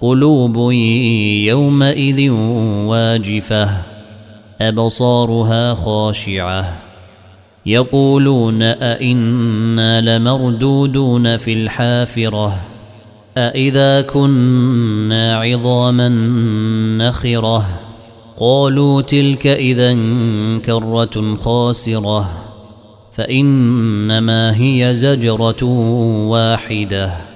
قلوب يومئذ واجفة أبصارها خاشعة. يقولون أئنا لمردودون في الحافرة أإذا كنا عظاما نخرة. قالوا تلك إذا كرة خاسرة فإنما هي زجرة واحدة.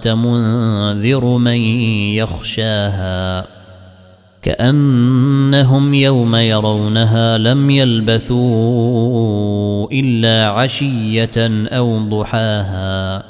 انت منذر من يخشاها كأنهم يوم يرونها لم يلبثوا إلا عشية أو ضحاها